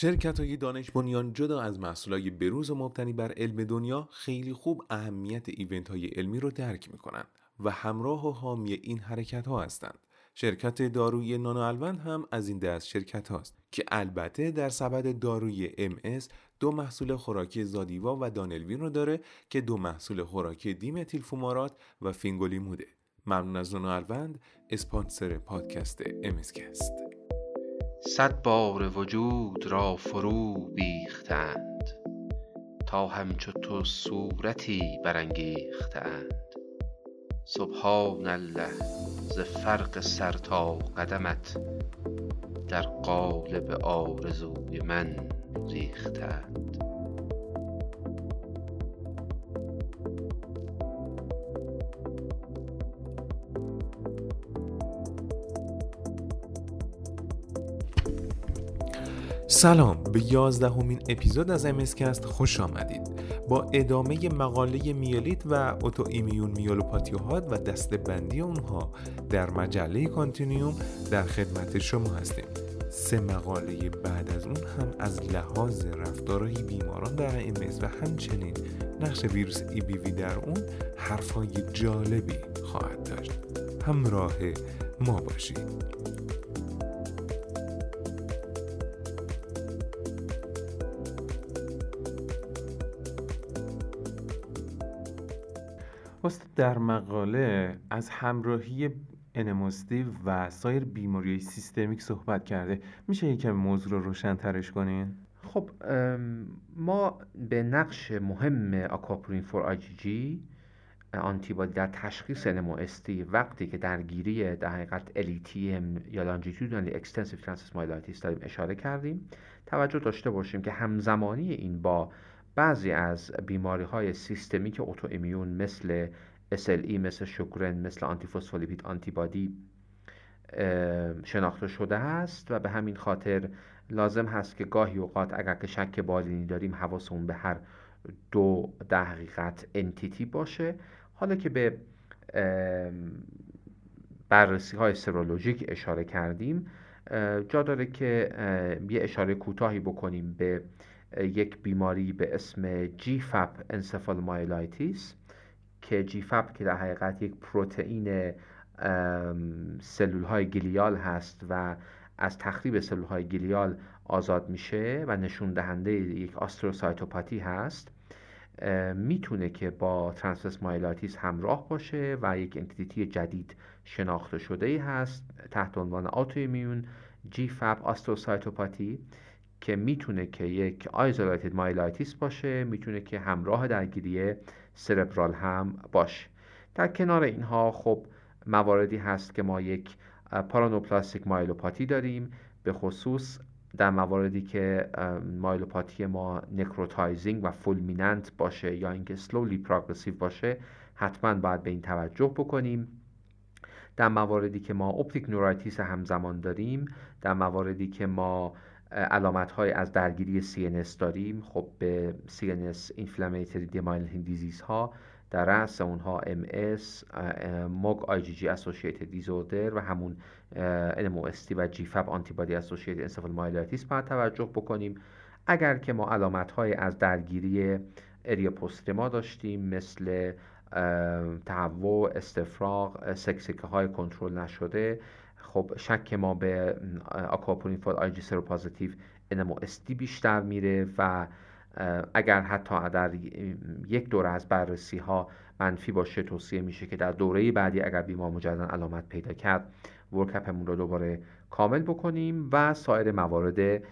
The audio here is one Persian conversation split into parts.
شرکت های دانش بنیان جدا از محصولای بروز و مبتنی بر علم دنیا خیلی خوب اهمیت ایونت های علمی رو درک می‌کنن و همراه و حامی این حرکت ها هستند. شرکت داروی نانو الوند هم از این دست شرکت هاست که البته در سبد داروی MS دو محصول خوراکی زادیوا و دانلوین رو داره که دو محصول خوراکی دیمتیل فومارات و فینگولیموده ممنون از نانو الوند اسپانسر پادکست امسکست صد بار وجود را فرو بیختند تا همچو تو صورتی برانگیختند. سبحان الله ز فرق سر تا قدمت در قالب آرزوی من ریختند سلام به یازدهمین اپیزود از امسکست خوش آمدید. با ادامه مقاله میلیت و autoimmune myelopathy ها و دسته‌بندی اونها در مجله کانتینیوم در خدمت شما هستیم. سه مقاله بعد از اون هم از لحاظ رفتارهای بیماران در MS و همچنین نقش ویروس EBV در اون حرفای جالبی خواهد داشت. همراه ما باشید. پس در مقاله از همراهی NMOSD و و سایر بیماری سیستمیک صحبت کرده میشه یکم موضوع رو روشن ترش کنین؟ خب ما به نقش مهم aquaporin-4 IgG آنتیبادی در تشخیص NMOSD وقتی که درگیری در حقیقت LETM یا longitudinally extensive transverse داریم اشاره کردیم توجه داشته باشیم که همزمانی این با بعضی از بیماری های سیستمیک autoimmune مثل SLE مثل Sjögren مثل antiphospholipid antibody شناخته شده است و به همین خاطر لازم هست که گاهی اوقات اگر که شک بالینی داریم حواسمون به هر دو در حقیقت entity باشه. حالا که به بررسی های سرولوژیک اشاره کردیم جا داره که یه اشاره کوتاهی بکنیم به یک بیماری به اسم GFAP encephalomyelitis که GFAP که در حقیقت یک پروتئین سلول های glial هست و از تخریب سلول های glial آزاد میشه و نشون دهنده یک astrocytopathy هست. می‌تونه که با transverse myelitis همراه باشه و یک entity جدید شناخته شده ای هست تحت عنوان autoimmune GFAP astrocytopathy. که می‌تونه که یک isolated myelitis باشه می‌تونه که همراه درگیری cerebral هم باشه. در کنار اینها خب مواردی هست که ما یک paraneoplastic myelopathy داریم به خصوص در مواردی که myelopathy ما necrotizing و fulminant باشه یا اینکه slowly progressive باشه حتما باید به این توجه بکنیم. در مواردی که ما optic neuritis همزمان داریم در مواردی که ما علامت های از درگیری CNS داریم. خب به CNS Inflammatory Demyelinating Disease ها در رأس اونها MS MOG IgG Associated Disorder و همون NMOST و GFAP Antibody Associated Encephalomyelitis باید توجه بکنیم. اگر که ما علامت های از درگیری اریاپوستما داشتیم مثل تهوع استفراغ سکسکه های کنترل نشده خب شک ما به آکواپورین فور آی جی سروپازیتیو NMOSD بیشتر میره و اگر حتی در یک دوره از بررسی ها منفی باشه توصیه میشه که در دوره بعدی اگر بیمار مجددا علامت پیدا کرد ورکپمون رو دوباره کامل بکنیم و سایر موارد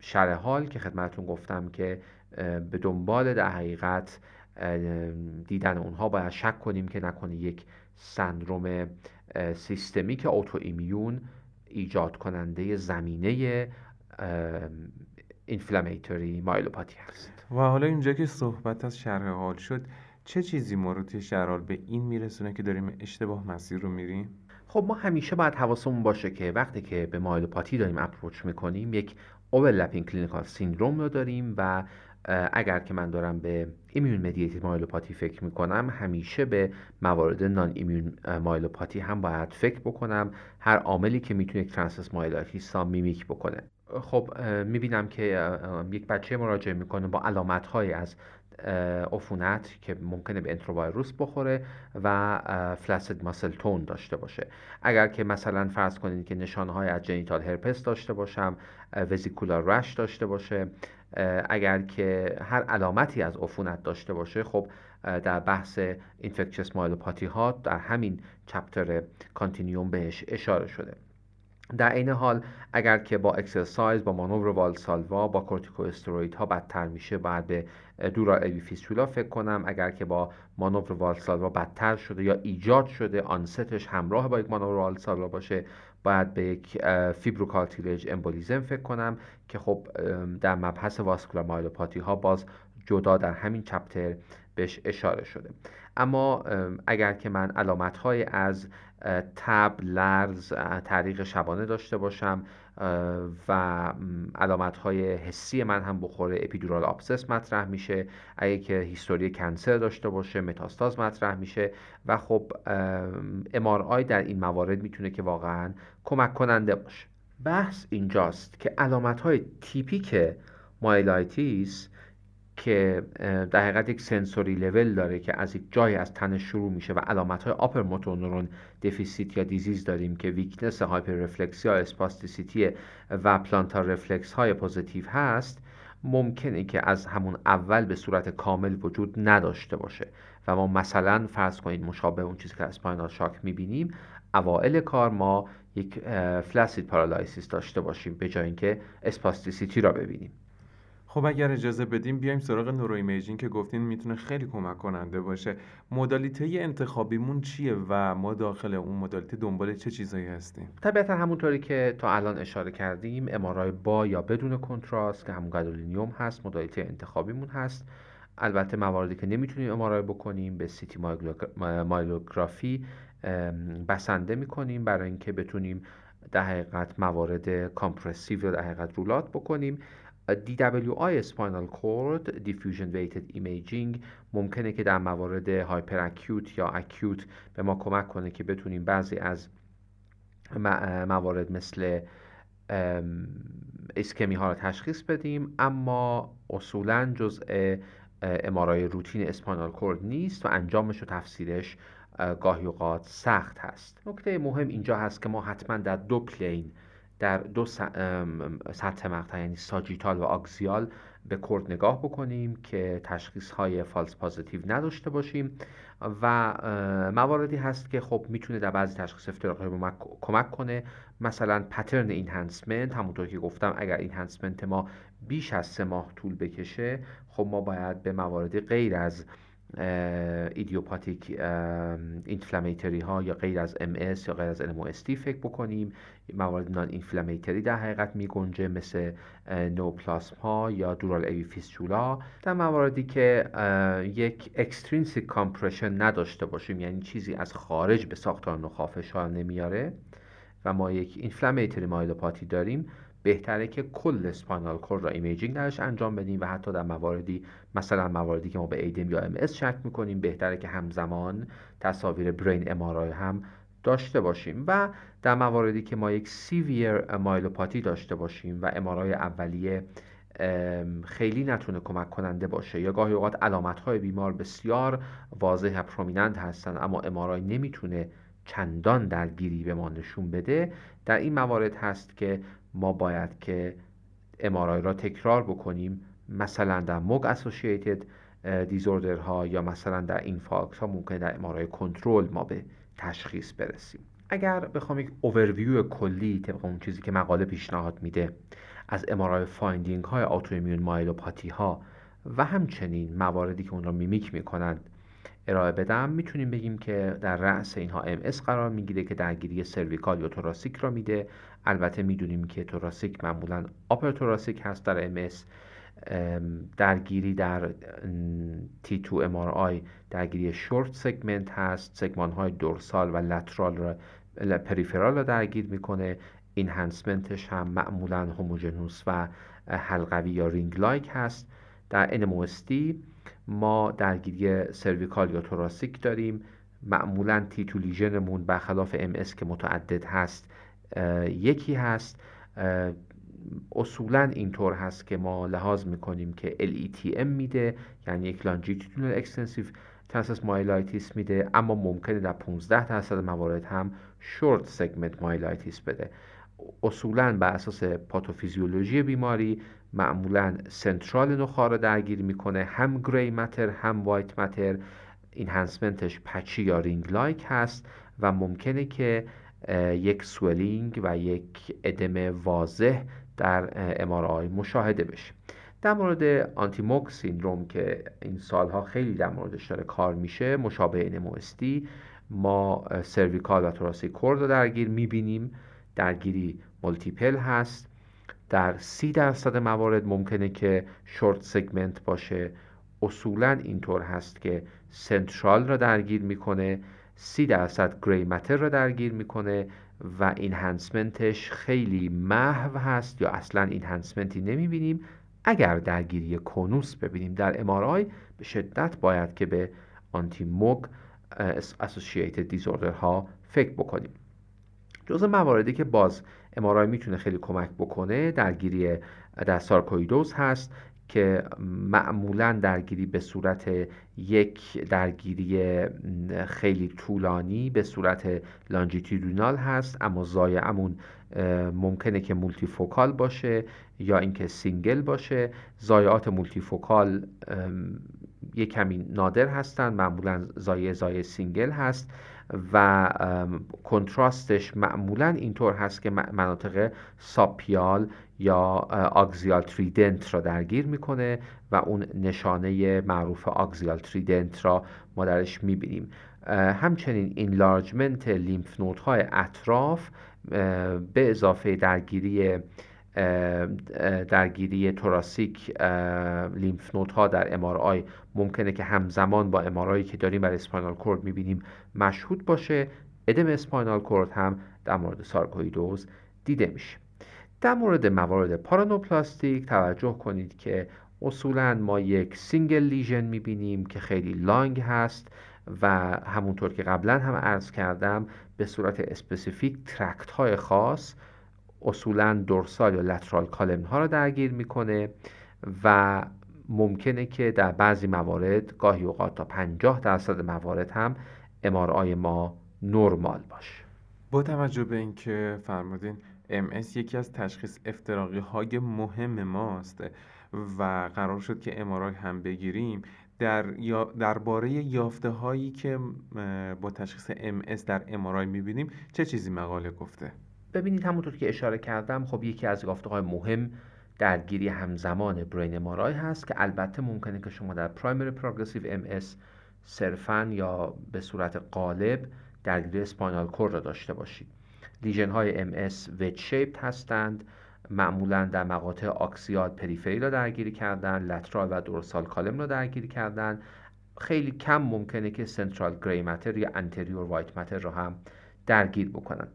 شرح حال که خدمتون گفتم که به دنبال در حقیقت دیدن اونها باید شک کنیم که نکنه یک سندروم سیستمیک اوتو ایمیون ایجاد کننده زمینه inflammatory myelopathy هست. و حالا اینجا که صحبت از شرح حال شد چه چیزی ما رو توی شرح به این میرسونه که داریم اشتباه مسیر رو میریم؟ خب ما همیشه باید حواسمون باشه که وقتی که به myelopathy داریم approach می‌کنیم یک overlapping clinical syndrome رو داریم و اگر که من دارم به immune-mediated myelopathy فکر می‌کنم همیشه به موارد non-immune myelopathy هم باید فکر بکنم. هر عاملی که می‌تونه transverse myelitis mimic بکنه. خب می‌بینم که یک بچه مراجعه می‌کنه با علامت های از عفونت که ممکنه به enterovirus بخوره و flaccid muscle tone داشته باشه. اگر که مثلا فرض کنید که نشانه های از genital herpes داشته باشم vesicular rash داشته باشه اگر که هر علامتی از عفونت داشته باشه خب در بحث infectious myelopathy ها در همین chapter کانتینیوم بهش اشاره شده. در این حال اگر که با exercise با مانور والسالوا با کورتیکوستروید ها بدتر میشه باید به dural AV fistula فکر کنم. اگر که با مانور والسالوا بدتر شده یا ایجاد شده onset ش همراه با یک مانور والسالوا باشه باید به یک fibrocartilage embolism فکر کنم که خب در مبحث vascular myelopathy ها باز جدا در همین چپتر بهش اشاره شده. اما اگر که من علامت های از تب لرز طریق شبانه داشته باشم و علامت های حسی من هم بخوره اپیدورال آبسس مطرح میشه. اگه که هیستوری کنسر داشته باشه متاستاز مطرح میشه و خب آی در این موارد می‌تونه که واقعا کمک کننده باشه. بحث اینجاست که علامت های تیپیک myelitis که در حقیقت یک sensory level داره که از یک جای از تن شروع میشه و علامت های upper motor deficit یا disease داریم که weakness hyperreflexia spasticity و plantar reflex های positive هست ممکنه که از همون اول به صورت کامل وجود نداشته باشه. و ما مثلا فرض کنید مشابه اون چیزی که spinal shock می‌بینیم اوائل کار ما یک flaccid paralysis داشته باشیم به جای اینکه spasticity را ببینیم. خب اگر اجازه بدیم بیایم سراغ neuroimaging که گفتین می‌تونه خیلی کمک کننده باشه. modality انتخابیمون چیه و ما داخل اون modality دنبال چه چیزایی هستیم؟ طبیعتا همونطوری که تا الان اشاره کردیم MRI با یا بدون contrast که همون gadolinium هست modality انتخابیمون هست. البته مواردی که نمی‌تونیم MRI بکنیم به CT مایلوگرافی بسنده می‌کنیم برای اینکه بتونیم در حقیقت موارد کامپرسیو یا در حقیقت رولات بکنیم. DWI spinal cord diffusion weighted imaging ممکنه که در موارد هایپر اکیوت یا اکیوت به ما کمک کنه که بتونیم بعضی از موارد مثل اسکمی ها را تشخیص بدیم اما اصولا جزء MRI روتین spinal cord نیست و انجامش و تفسیرش گاهی اوقات سخت هست. نکته مهم اینجا هست که ما حتما در دو plane در دو سطح مقطع یعنی sagittal و axial به cord نگاه بکنیم که تشخیص های false positive نداشته باشیم و مواردی هست که خب می‌تونه در بعضی تشخیص افتراقی کمک کنه. مثلا pattern enhancement همونطور که گفتم اگر enhancement ما بیش از سه ماه طول بکشه خب ما باید به مواردی غیر از idiopathic inflammatory ها یا غیر از MS یا غیر از NMOSD فکر بکنیم. موارد non-inflammatory در حقیقت می گنجه مثل neoplasm ها یا dural AV در مواردی که یک extrinsic compression نداشته باشیم یعنی چیزی از خارج به ساختار نخاع فشار نمیاره و ما یک inflammatory myelopathy داریم بهتره که کل spinal cord را imaging درش انجام بدیم و حتی در مواردی مثلا مواردی که ما به ADEM یا MS شک می‌کنیم بهتره که همزمان تصاویر brain MRI هم داشته باشیم و در مواردی که ما یک severe myelopathy داشته باشیم و MRI اولیه خیلی نتونه کمک کننده باشه. یا گاهی اوقات علامت های بیمار بسیار واضح و prominent هستن اما MRI نمی‌تونه چندان درگیری به ما نشون بده. در این موارد هست که ما باید که MRI را تکرار بکنیم مثلا در MOG associated disorder ها یا مثلا در infarct ها ممکنه در MRI کنترل ما به تشخیص برسیم. اگر بخوام یک اوورویو کلی طبق اون چیزی که مقاله پیشنهاد میده از MRI finding های autoimmune myelopathy ها و همچنین مواردی که اون را mimic می‌کنند ارائه بدم. می‌تونیم بگیم که در رأس اینها MS قرار می‌گیره که درگیری cervical یا thoracic را میده. البته می‌دونیم که thoracic معمولا upper thoracic هست در MS درگیری در T2 MRI درگیری short segment هست. segment های dorsal و lateral را peripheral را درگیر می‌کنه. enhancement ش هم معمولا homogeneous و حلقوی یا ring-like هست. در NMOSD ما درگیری cervical یا thoracic داریم. معمولا تعداد lesion مون برخلاف MS که متعدد هست یکی هست. اصولا اینطور هست که ما لحاظ می‌کنیم که LETM میده یعنی یک longitudinal extensive transverse myelitis میده اما ممکنه در 15 درصد موارد هم short segment myelitis بده. اصولا بر اساس پاتوفیزیولوژی بیماری معمولا central نخاع رو درگیر می‌کنه هم gray matter هم white matter. enhancement ش patchy یا ring-like هست و ممکنه که یک swelling و یک ادم واضح در MRI مشاهده بشه. در مورد anti-MOG syndrome که این سالها خیلی در موردش داره کار میشه مشابه NMOSD ما cervical و thoracic cord رو درگیر می‌بینیم. درگیری multiple هست. در سی درصد موارد ممکنه که short segment باشه. اصولا اینطور هست که central را درگیر می‌کنه سی درصد gray matter را درگیر می‌کنه و enhancement ش خیلی محو هست یا اصلا enhancement ی نمی‌بینیم اگر درگیری conus ببینیم. در MRI به شدت باید که به anti-MOG associated disorder ها فکر بکنیم. جز مواردی که باز MRI می‌تونه خیلی کمک بکنه درگیری در سارکوئیدوز هست که معمولا درگیری به صورت یک درگیری خیلی طولانی به صورت longitudinal هست اما ضایعمون ممکنه که multifocal باشه یا اینکه single باشه. ضایعات multifocal یک کمی نادر هستن معمولا ضایعه ضایعه single هست. و contrast ش معمولا اینطور هست که مناطق subpial یا axial trident را درگیر می‌کنه و اون نشانه معروف axial trident را ما درش می‌بینیم. همچنین enlargement lymph های اطراف به اضافه درگیری درگیری thoracic lymph ها در MRI ممکنه که همزمان با MRI یی که داریم بر spinal cord می‌بینیم مشهود باشه. ادم spinal cord هم در مورد سارکویدوز دیده میشه. در مورد موارد paraneoplastic توجه کنید که اصولا ما یک single lesion می‌بینیم که خیلی long هست و همونطور که قبلا هم عرض کردم به صورت specific tract های خاص اصولا دورسال یا لترال کالمن ها را درگیر می‌کنه و ممکنه که در بعضی موارد گاهی اوقات تا 50 درصد موارد هم امارای ما نرمال باشه. با توجه به اینکه فرمودین MS یکی از تشخیص افتراقی های مهم ماست و قرار شد که امارای هم بگیریم در درباره یافته هایی که با تشخیص MS در امارای می‌بینیم چه چیزی مقاله گفته؟ ببینید همونطور که اشاره کردم خب یکی از یافته های مهم درگیری همزمان brain MRI هست که البته ممکنه که شما در primary progressive MS صرفا یا به صورت غالب درگیری spinal cord را داشته باشید. lesion های MS wedge shaped هستند معمولا در مقاطع axial periphery را درگیری کردن lateral و dorsal column را درگیری کردن. خیلی کم ممکنه که central gray matter یا anterior white matter را هم درگیر بکنن.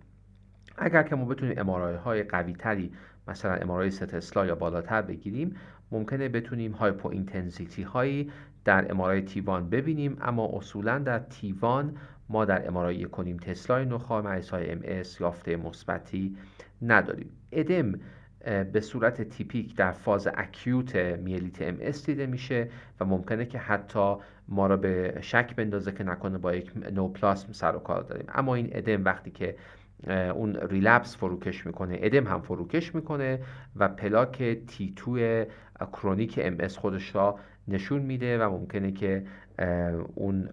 اگر که ما بتونیم MRI های قوی تری مثلا MRI سه تسلا یا بالاتر بگیریم ممکنه بتونیم hypointensity هایی در MRI T1 ببینیم اما اصولا در T1 ما در MRI یک و نیم تسلای مریض های MS یافته مثبتی نداریم. ادم به صورت تیپیک در فاز acute میلیت MS دیده میشه و ممکنه که حتی ما را به شک بندازه که نکنه با یک نوپلاسم سر و کار داریم. اما این ادم وقتی که اون relapse فروکش می‌کنه. ادم هم فروکش می‌کنه و پلاک T2 ی chronic MS خودش را نشون میده و ممکنه که اون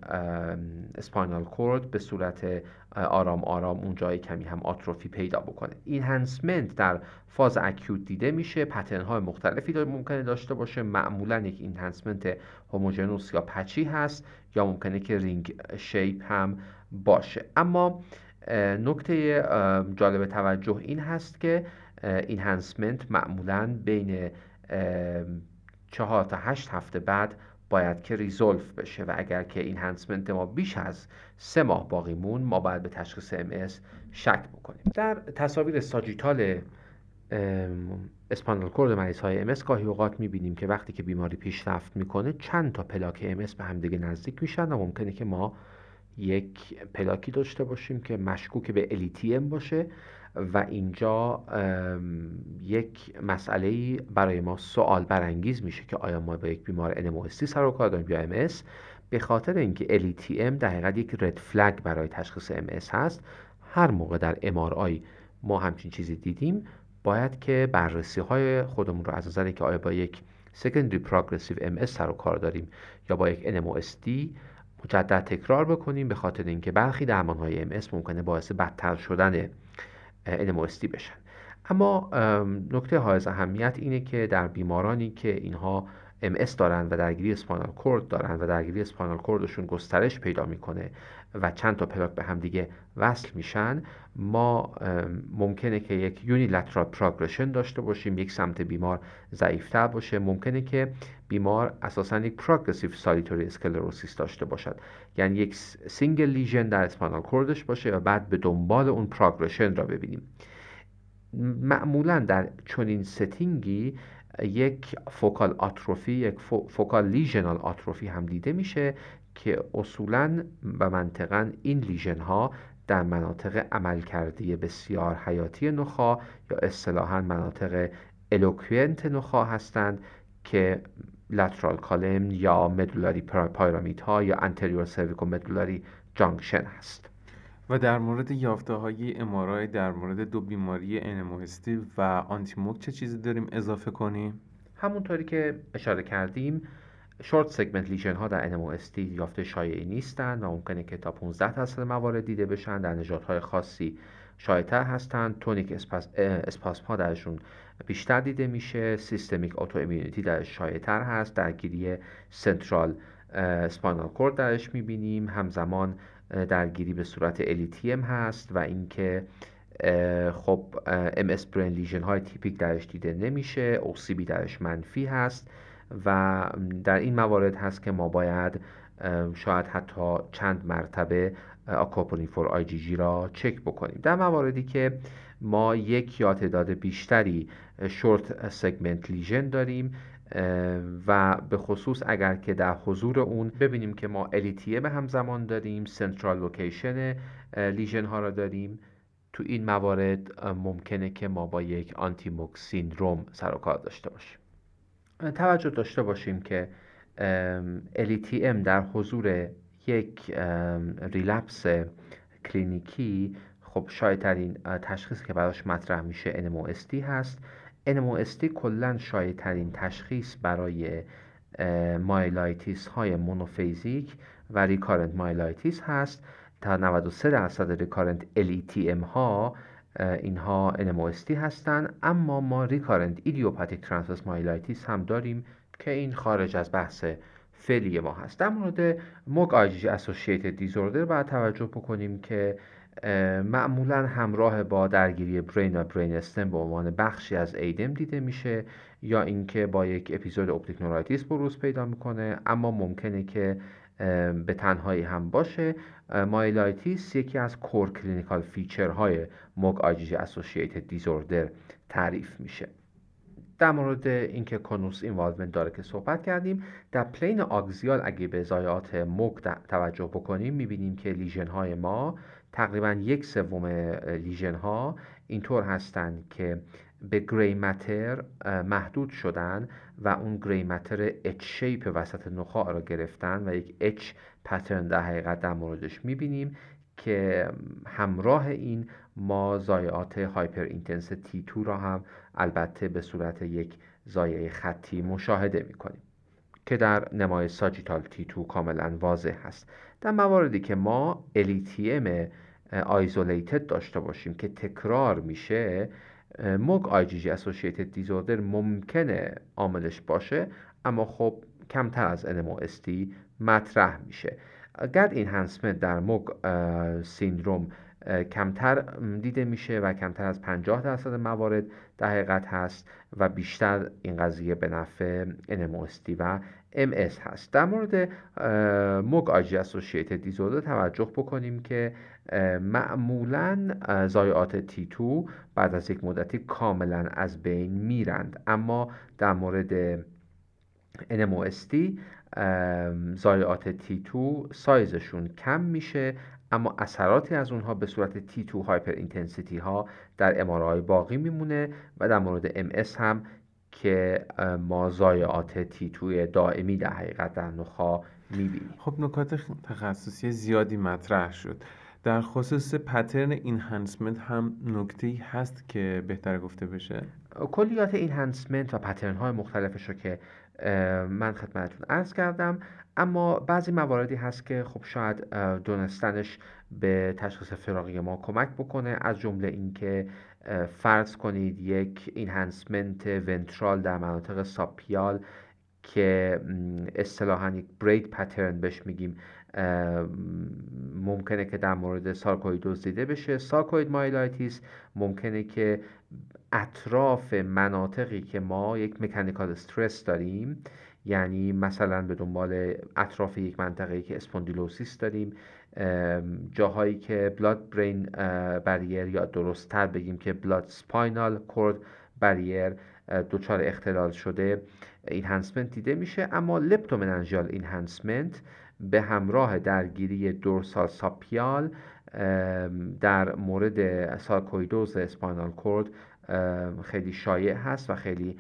spinal cord به صورت آرام آرام اون جای کمی هم آتروفی پیدا بکنه. enhancement در فاز acute دیده میشه. pattern های مختلفی داره ممکنه داشته باشه. معمولا یک enhancement homogenous یا patchy هست یا ممکنه که ring shape هم باشه. اما نکته جالب توجه این هست که enhancement معمولا بین چهار تا هشت هفته بعد باید که resolve بشه و اگر که این ما بیش از سه ماه باقی موند ما باید به تشخیص MS شک بکنیم. در تصاویر sagittal اسپانال کورد مریض های ام گاهی اوقات می‌بینیم که وقتی که بیماری پیشرفت می‌کنه چند تا پلاک ام به همدیگه نزدیک میشن و ممکنه که ما یک پلاکی داشته باشیم که مشکوک به LTM باشه و اینجا یک مسئله برای ما سوال برانگیز میشه که آیا ما با یک بیمار NMOST سر و کار داریم یا MS به خاطر اینکه LTM در حقیقت یک رد فلگ برای تشخیص MS هست. هر موقع در MRI ما همچین چیزی دیدیم باید که بررسی های خودمون رو از نظر که آیا با یک secondary progressive MS سر و کار داریم یا با یک NMOSD مجدد تکرار بکنیم به خاطر اینکه برخی درمان های MS ممکنه باعث بدتر شدن NMOSD بشن. اما نکته های اهمیت اینه که در بیمارانی که اینها MS دارن و درگیری اسپانال کورد دارن و درگیری اسپانال کوردشون گسترش پیدا می‌کنه و چند تا پلاک به هم دیگه وصل میشن. ما ممکنه که یک unilateral progression داشته باشیم یک سمت بیمار ضعیفتر باشه. ممکنه که بیمار اساسا یک progressive solitary sclerosis داشته باشد. یعنی یک single lesion در spinal cord ش باشه و بعد به دنبال اون progression را ببینیم. معمولا در چنین setting ی یک focal atrophy یک focal lesional atrophy هم دیده میشه که اصولا و منطقا این lesion ها در مناطق عملکردی بسیار حیاتی نخاع یا اصطلاحا مناطق eloquent نخاع هستند که lateral column یا medullary pyramid ها یا anterior cervicomedullary junction هست. و در مورد یافته های MRI در مورد دو بیماری NMOSD و anti-MOG چه چیزی داریم اضافه کنیم؟ همونطوری که اشاره کردیم short segment lesion ها در NMOSD یافته شایعی نیستند و ممکنه که تا 15 درصد موارد دیده بشن. در نژادهای خاصی شایعتر هستند. tonic spas، spasm درشون بیشتر دیده میشه. systemic autoimmunity درش شایعتر هست. درگیری central spinal cord درش می‌بینیم. همزمان درگیری به صورت LETM هست و اینکه خب MS brain lesion های تیپیک درش دیده نمیشه OCB درش منفی هست و در این موارد هست که ما باید شاید حتی چند مرتبه aquaporin four IgG را چک بکنیم. در مواردی که ما یک یا تعداد بیشتری short segment lesion داریم و به خصوص اگر که در حضور اون ببینیم که ما LETM همزمان داریم central location lesion ها را داریم تو این موارد ممکنه که ما با یک anti-MOG syndrome سر و کار داشته باشیم. توجه داشته باشیم که LETM در حضور یک relapse کلینیکی خب شاید ترین تشخیص که براش مطرح میشه NMOSD هست. NMOSD کلا شاید ترین تشخیص برای myelitis های monophasic و recurrent myelitis هست تا 93 درصد recurrent LETM ها اینها NMOSD هستند اما ما recurrent idiopathic transverse myelitis هم داریم که این خارج از بحث فعلی ما هست. در مورد MOG IgG associated disorder باید توجه بکنیم که معمولا همراه با درگیری brain و brain stem به عنوان بخشی از ADEM دیده میشه یا اینکه با یک episode optic neuritis بروز پیدا می‌کنه. اما ممکنه که به تنهایی هم باشه. myelitis یکی از core clinical feature های MOG IgG associated disorder تعریف میشه. در مورد اینکه conus involvement داره که صحبت کردیم در plane axial اگه به ضایعات MOG توجه بکنیم می‌بینیم که lesion های ما تقریبا یک سوم lesion ها اینطور هستند که به gray matter محدود شدن و اون gray matter H shape وسط نخاع را گرفتن و یک H pattern در حقیقت در موردش می‌بینیم که همراه این ما ضایعات hyperintense T2 را هم البته به صورت یک ضایعه خطی مشاهده می‌کنیم که در نمای sagittal T2 کاملا واضح هست. در مواردی که ما LETM isolated داشته باشیم که تکرار میشه موگ آی جی جی اسوسییتد دیزوردر ممکنه عاملش باشه اما خب کمتر از NMOSD مطرح میشه. گرد اینهانسمنت در موگ سیندروم کمتر دیده میشه و کمتر از 50 درصد موارد در حقیقت هست و بیشتر این قضیه به نفع NMOSD و MS هست. در مورد موگ آجی اسوسییتد دیزوردر توجه بکنیم که معمولا ضایعات T2 بعد از یک مدتی کاملا از بین میرند. اما در مورد NMOSD ضایعات T2 سایزشون کم میشه اما اثراتی از اونها به صورت T2 hyperintensity ها در MRI باقی میمونه و در مورد MS هم که ما زایعات T2 ی دائمی در حقیقت در نخاع می‌بینیم. خب نکات تخصصی زیادی مطرح شد. در خصوص پترن اینهانسمنت هم نکته هست که بهتر گفته بشه؟ کلیات اینهانسمنت و پترن های مختلفش رو که من خدمتتون عرض کردم اما بعضی مواردی هست که خب شاید دونستنش به تشخیص فراغی ما کمک بکنه. از جمله اینکه فرض کنید یک اینهانسمنت ونترال در مناطق ساپیال که اصطلاحا یک braid pattern بهش میگیم ممکنه که در مورد سارکویدوز دیده بشه. sarcoid myelitis ممکنه که اطراف مناطقی که ما یک mechanical stress داریم یعنی مثلا به دنبال اطراف یک منطقه که spondylosis داریم جاهایی که blood brain barrier یا درستتر بگیم که blood spinal cord barrier دچار اختلال شده enhancement دیده میشه. اما leptomeningeal enhancement به همراه درگیری dorsal subpial در مورد سارکویدوز spinal cord خیلی شایع هست و خیلی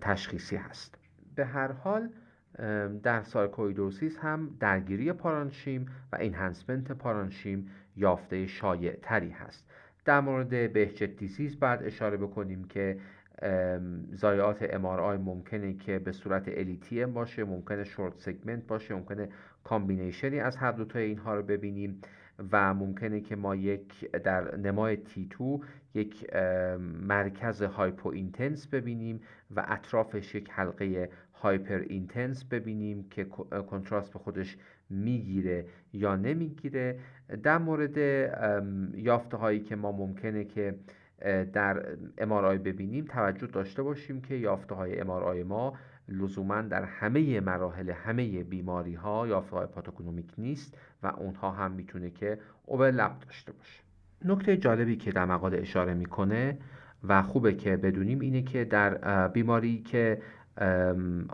تشخیصی هست. به هر حال در sarcoidosis هم درگیری پارانشیم و enhancement پارانشیم یافته شایع تری هست. در مورد بهجت disease بعد اشاره بکنیم که ضایعات ای ممکنه که به صورت LETM باشه ممکنه short segment باشه ممکنه combination ی از هر دوتای اینها رو ببینیم. و ممکنه که ما یک در نمای T2 یک مرکز hypointense ببینیم و اطرافش یک حلقه hyperintense ببینیم که کنتراست به خودش می‌گیره یا نمی‌گیره. در مورد یافته هایی که ما ممکنه که در امارای ببینیم توجه داشته باشیم که یافته های امارای ما لزوما در همه مراحل همه بیماری ها یافته های پاتوگنومیک نیست و اونها هم می‌تونه که اوورلپ داشته باشه. نکته جالبی که در مقاله اشاره می‌کنه و خوبه که بدونیم اینه که در بیماری که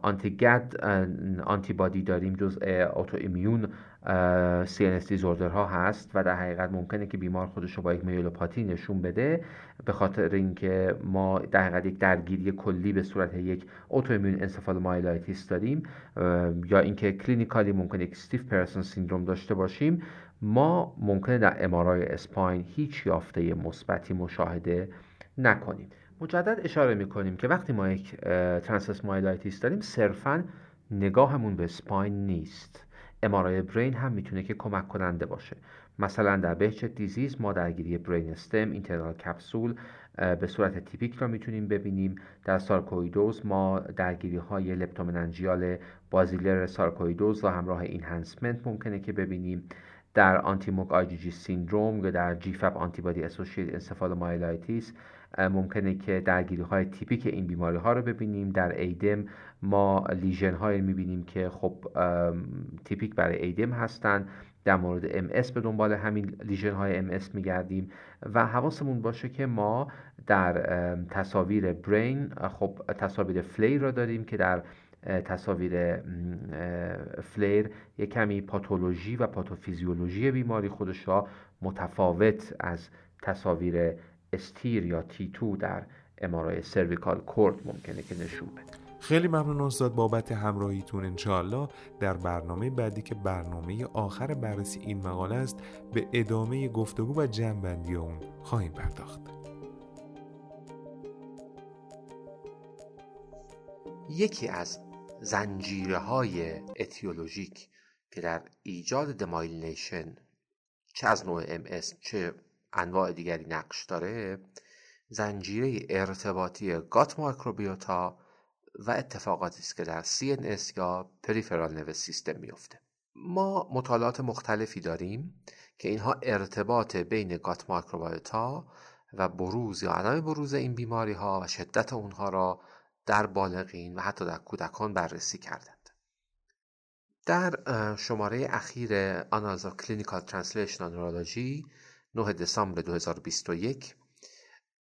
anti-GAD antibody داریم جز autoimmune CNS disorder ها هست و در حقیقت ممکنه که بیمار خودش رو با یک myelopathy نشون بده به خاطر اینکه ما در حقیقت یک درگیری کلی به صورت یک autoimmune encephalomyelitis داریم یا اینکه clinically ممکنه یک stiff person syndrome داشته باشیم ما ممکنه در MRI spine هیچ یافته مثبتی مشاهده نکنیم. مجدد اشاره می‌کنیم که وقتی ما یک transverse myelitis داریم صرفا نگاهمون به spine نیست. MRI brain هم می‌تونه که کمک کننده باشه. مثلا در بهجت disease ما درگیری brain stem internal capsule به صورت تیپیک را می‌تونیم ببینیم. در سارکویدوز ما درگیری های leptomeningeal basilar سارکویدوز و همراه enhancement ممکنه که ببینیم. در anti-MOG IgG syndrome یا در GFAP antibody associated encephalomyelitis ممکنه که درگیری های تیپیک این بیماری ها رو ببینیم. در ایدم ما لیژن های می‌بینیم که خب تیپیک برای ایدم هستن. در مورد ام به دنبال همین لیژن های ام میگردیم و حواسمون باشه که ما در تصاویر برین خب تصاویر فلیر را داریم که در تصاویر فلیر یک کمی پاتولوژی و پاتوفیزیولوژی بیماری خودش را متفاوت از تصاویر استیر یا تی تو در امارای سرویکال کورد ممکنه که نشون بده. خیلی ممنون استاد بابت همراهیتون انشاءالله. در برنامه بعدی که برنامه آخر بررسی این مقاله است به ادامه گفتگو و جنبندی اون خواهیم پرداخت. یکی از زنجیره های اتیولوژیک که در ایجاد دمایلینیشن چه از نوع MS چه انواع دیگری نقش داره زنجیره ارتباطی گات مایکروبیوتا و اتفاقاتی است که در CNS یا پریفرال نرو سیستم میفته ما مطالعات مختلفی داریم که اینها ارتباط بین گات مایکروبیوتا و بروز یا عدم بروز این بیماری ها و شدت اونها را در بالغین و حتی در کودکان بررسی کردند. در شماره اخیر Annals of Clinical Translational Neurology 9 دسامبر 2021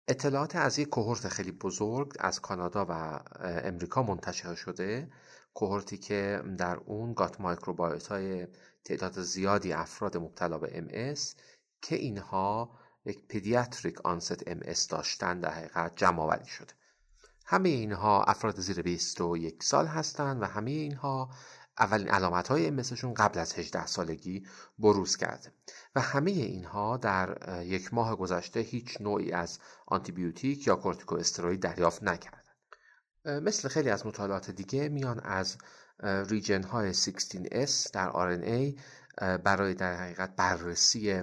اطلاعات از یک کوهورت خیلی بزرگ از کانادا و امریکا منتشر شده. کوهورتی که در اون گات مایکروبایوت های تعداد زیادی افراد مبتلا به ام که اینها یک پدیاتریک آنست ام داشتن در حقیقت جمع آوری شده. همه اینها افراد زیر 21 سال هستند و همه اینها اولین علامت های امسشون قبل از 18 سالگی بروز کرده و همه اینها در یک ماه گذشته هیچ نوعی از آنتیبیوتیک یا کورتیکو استروید دریافت نکردن. مثل خیلی از مطالعات دیگه میان از ریجن های 16S در RNA برای در حقیقت بررسی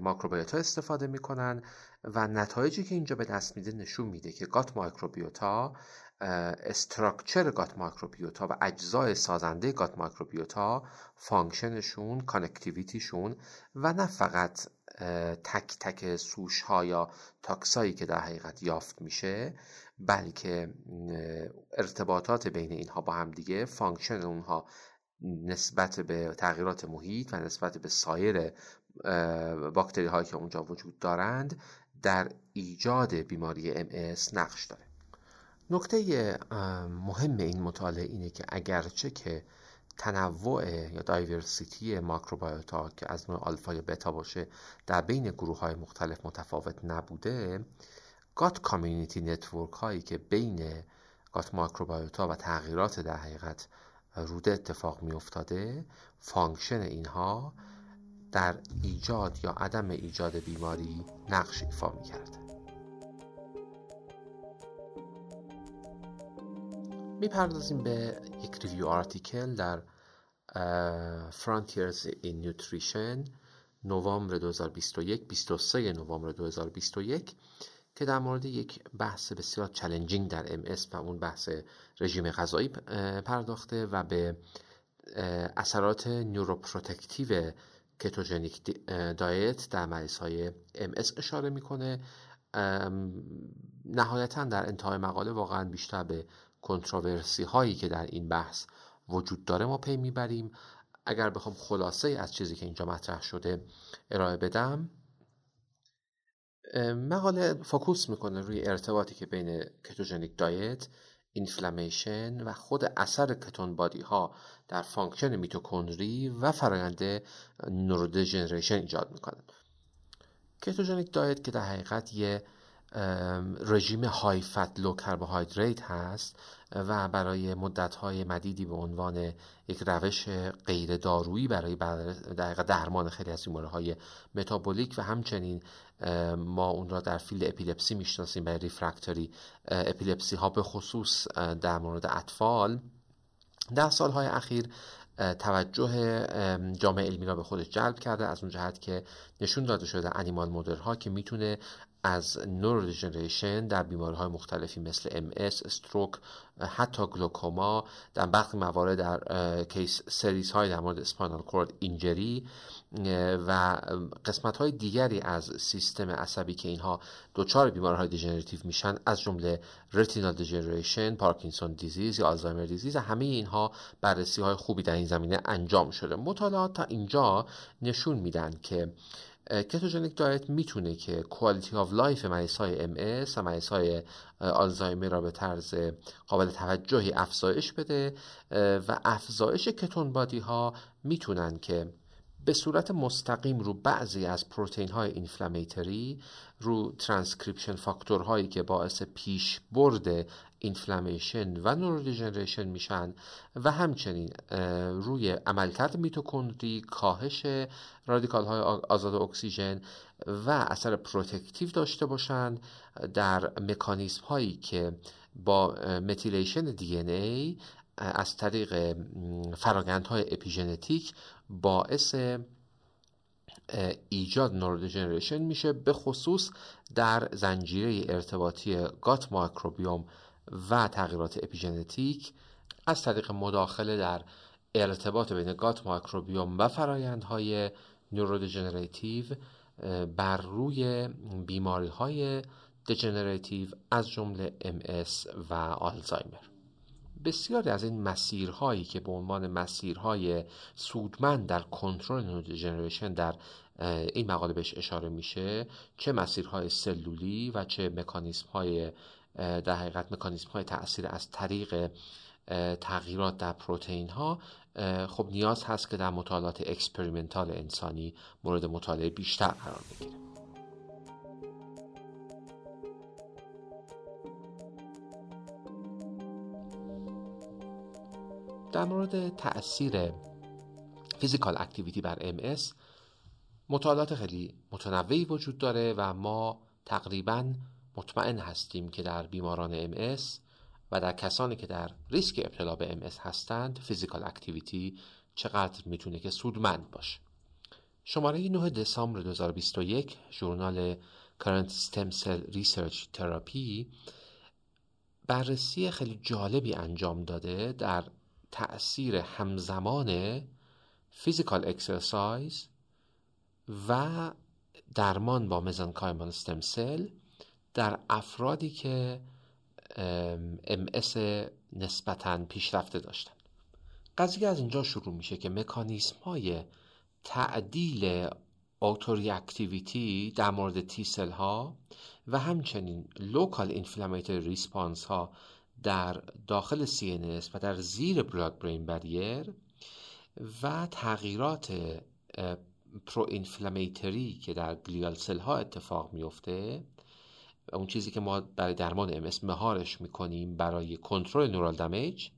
ماکروبیوتا استفاده می‌کنن و نتایجی که اینجا به دست میده نشون میده که gut microbiota structure gut microbiota و اجزای سازنده gut microbiota function شون connectivity شون و نه فقط تک تک سوش ها یا taxa یی که در حقیقت یافت میشه بلکه ارتباطات بین اینها با هم دیگه function اونها نسبت به تغییرات محیط و نسبت به سایر باکتری هایی که اونجا وجود دارند در ایجاد بیماری MS نقش داره. نکته مهم این مطالعه اینه که اگرچه که تنوع یا diversity microbiota که از نوع آلفا یا بتا باشه در بین گروه های مختلف متفاوت نبوده gut community network هایی که بین gut microbiota و تغییرات در حقیقت روده اتفاق می افتاده function اینها در ایجاد یا عدم ایجاد بیماری نقش ایفا می کرده می‌پردازیم به یک review article در Frontiers in Nutrition نوامبر 2021 23 نوامبر 2021 که در مورد یک بحث بسیار challenging در MS و اون بحث رژیم غذایی پرداخته و به اثرات neuroprotective ketogenic diet در مریض های MS اشاره می‌کنه. نهایتا در انتهای مقاله واقعا بیشتر به controversy هایی که در این بحث وجود داره ما پی می‌بریم. اگر بخوام خلاصه از چیزی که اینجا مطرح شده ارائه بدم مقاله focus می‌کنه روی ارتباطی که بین ketogenic diet inflammation و خود اثر ketone body ها در function میتوکندری و فرایند neurodegeneration ایجاد می‌کنن. ketogenic diet که در حقیقت یه رژیم های fat low carbohydrate هست و برای های مدیدی به عنوان یک روش غیر دارویی برای درمان خیلی از های متابولیک و همچنین ما اون را در field epilepsy می‌شناسیم برای refractory epilepsy ها به خصوص در مورد اطفال. در سالهای اخیر توجه جامعه علمی را به خودش جلب کرده از اون جهت که نشون داده شده animal model ها که می‌تونه از neurodegeneration در بیماری های مختلفی مثل ام اس، stroke، حتی گلوکوما در برخی موارد در case series های در مورد spinal cord injury و قسمت های دیگری از سیستم عصبی که اینها دچار بیماری های degenerative میشن از جمله retinal degeneration، Parkinson disease یا Alzheimer disease همه اینها بررسی های خوبی در این زمینه انجام شده. مطالعات تا اینجا نشون میدن که ketogenic diet می‌تونه که quality of life مریض های ام اس و مریض های آلزایمر را به طرز قابل توجهی افزایش بده و افزایش ketone body ها می‌تونن که به صورت مستقیم رو بعضی از پروتئین های inflammatory رو ترانسکریپشن فاکتورهایی که باعث پیش برد inflammation و neurodegeneration میشن و همچنین روی عملکرد میتوکندری کاهش رادیکال های آزاد اکسیژن و اثر protective داشته باشند در مکانیزم هایی که با methylation DNA از طریق فرایندهای اپیژنتیک باعث ایجاد neurodegeneration میشه به خصوص در زنجیره ارتباطی gut microbiome و تغییرات اپیژنتیک از طریق مداخله در ارتباط بین gut microbiome و فرایندهای neurodegenerative بر روی بیماری های degenerative از جمله MS و آلزایمر. بسیاری از این مسیرهایی که به عنوان مسیرهای سودمند در کنترل neurodegeneration در این مقاله بهش اشاره میشه چه مسیرهای سلولی و چه مکانیسم های در حقیقت مکانیسم های تاثیر از طریق تغییرات در پروتئین ها خب نیاز هست که در مطالعات experimental انسانی مورد مطالعه بیشتر قرار بگیره در مورد تاثیر physical activity بر ام اس مطالعات خیلی متنوعی وجود داره و ما تقریبا مطمئن هستیم که در بیماران ام اس و در کسانی که در ریسک ابتلا به ام اس هستند physical activity چقدر می‌تونه که سودمند باشه. شماره 9 دسامبر 2021 ژورنال Current Stem Cell Research Therapy بررسی خیلی جالبی انجام داده در تأثیر همزمان فیزیکال اکسرسایز و درمان با مزنکایمال استم سل در افرادی که ام نسبتا پیشرفته داشتن. قضیه از اینجا شروع میشه که مکانیسم های تعدیل autoreactivity در مورد T cell ها و همچنین local inflammatory response ها در داخل CNS و در زیر blood brain barrier و تغییرات pro inflammatory که در glial cell ها اتفاق میفته اون چیزی که ما برای درمان ام اس مهارش می‌کنیم برای کنترل neural damage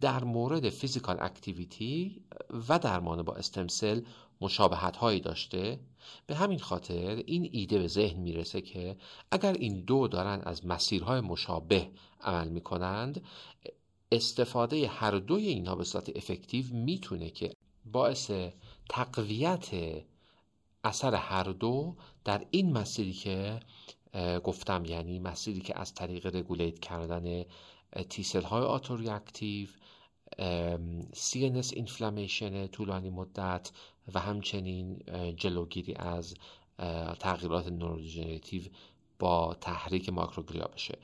در مورد physical activity و درمان با stem cell مشابهت هایی داشته. به همین خاطر این ایده به ذهن می‌رسه که اگر این دو دارن از مسیرهای مشابه عمل می‌کنند استفاده هر دوی اینها به صورت effective می‌تونه که باعث تقویت اثر هر دو در این مسیری که گفتم یعنی مسیری که از طریق regulate کردن T cell های autoreactive CNS inflammation طولانی مدت و همچنین جلوگیری از تغییرات neurodegenerative با تحریک macroglia بشه.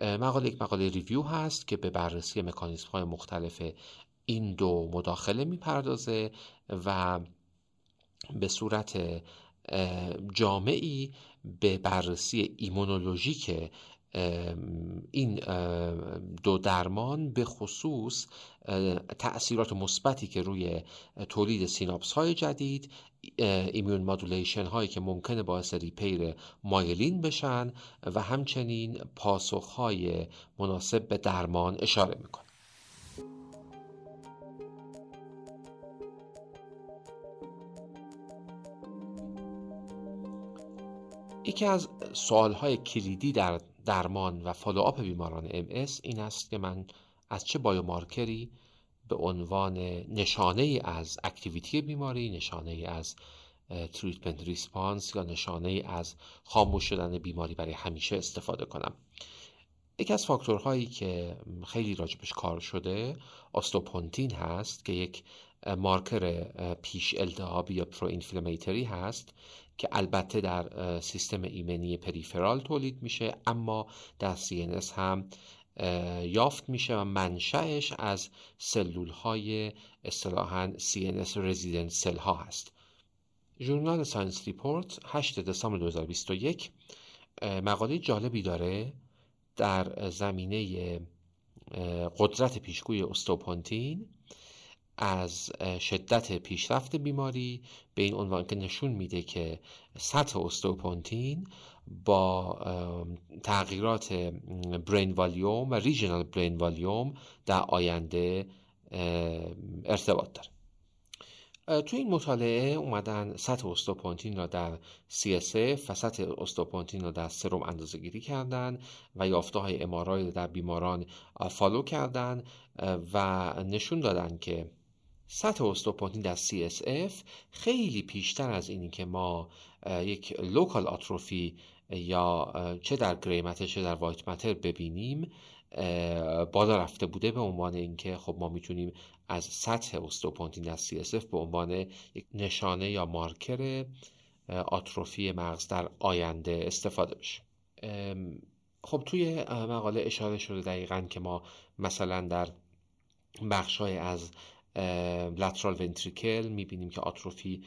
مقاله یک مقاله review هست که به بررسی مکانیزم های مختلف این دو مداخله می‌پردازه و به صورت جامعی به بررسی immunologic این دو درمان به خصوص تأثیرات مثبتی که روی تولید سیناپس های جدید immune modulation هایی که ممکنه باعث repair myelin بشن و همچنین پاسخ های مناسب به درمان اشاره می‌کنه. یکی از سوالهای کلیدی در درمان و follow-up بیماران ام اس این است که من از چه biomarker ی به عنوان نشانه ای از activity بیماری نشانه ای از treatment response یا نشانه ای از خاموش شدن بیماری برای همیشه استفاده کنم. یکی از فاکتورهایی که خیلی راجبش کار شده osteopontin هست که یک مارکر پیش التهابی یا pro هست که البته در سیستم ایمنی peripheral تولید میشه اما در CNS هم یافت میشه و منشأش از سلول های اصطلاحا CNS resident cell ها هست. ژورنال Science Report 8 دسامبر 2021 مقاله جالبی داره در زمینه قدرت پیشگوی استوپونتین. از شدت پیشرفت بیماری به این عنوان که نشون میده که سطح استوپونتین با تغییرات برین والیوم و ریژنال برین والیوم در آینده ارتباط داره. تو این مطالعه اومدن سطح استوپونتین را در CSF و سطح استوپونتین را در سرم اندازه گیری کردن و یافته های MRI در بیماران follow کردن و نشون دادن که سطح osteopontin در CSF خیلی بیشتر از اینی که ما یک local atrophy یا چه در gray matter چه در white matter ببینیم بالا رفته بوده به عنوان اینکه خب ما می‌تونیم از سطح osteopontin در CSF به عنوان یک نشانه یا مارکر آتروفی مغز در آینده استفاده بشه. خب توی مقاله اشاره شده دقیقا که ما مثلا در بخش از lateral ventricle می‌بینیم که آتروفی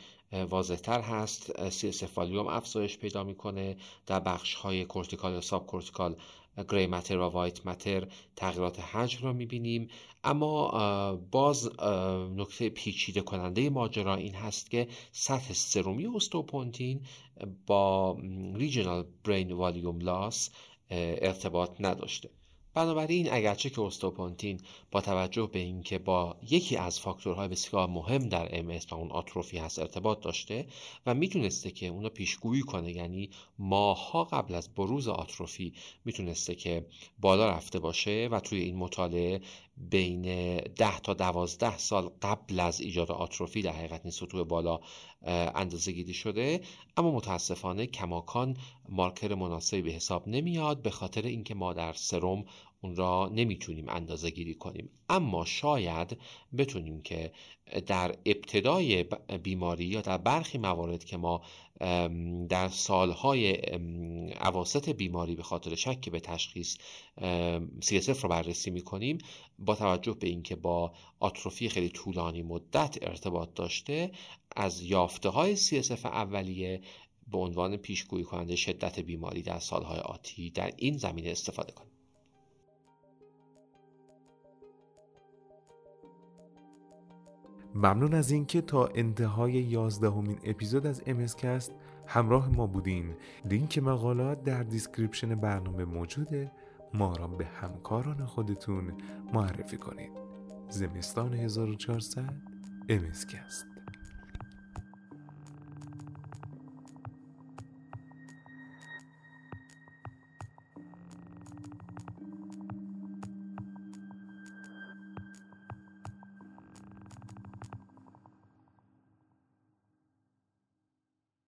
واضحتر هست. CSF volume افزایش پیدا می‌کنه. در بخش های cortical یا subcortical gray matter و white matter تغییرات حجم را می‌بینیم. اما باز نکته پیچیده کننده ماجرا این هست که سطح سرومی استوپونتین با ریجنال برین والیوم لاس ارتباط نداشته. بنابراین اگرچه که استوپونتین با توجه به اینکه با یکی از فاکتورهای بسیار مهم در ام و اون آتروفی هست ارتباط داشته و می‌تونسته که اونو پیشگویی کنه یعنی ماها قبل از بروز آتروفی می‌تونسته که بالا رفته باشه و توی این مطالعه بین 10 تا 12 سال قبل از ایجاد آتروفی در حقیقت این سطوح بالا اندازه گیری شده. اما متاسفانه کماکان مارکر مناسبی به حساب نمیاد به خاطر اینکه ما در سرم اون را نمی‌تونیم اندازه گیری کنیم. اما شاید بتونیم که در ابتدای بیماری یا در برخی موارد که ما در سالهای عواست بیماری به خاطر شک به تشخیص CSF رو بررسی می‌کنیم با توجه به اینکه با آتروفی خیلی طولانی مدت ارتباط داشته از یافته های CSF اولیه به عنوان پیشگویی کننده شدت بیماری در سالهای آتی در این زمینه استفاده کنیم. ممنون از اینکه تا انتهای یازدهمین اپیزود از امسکست همراه ما بودین. لینک مقالات در description برنامه موجوده. ما را به همکاران خودتون معرفی کنید. زمستان 1400 MSCast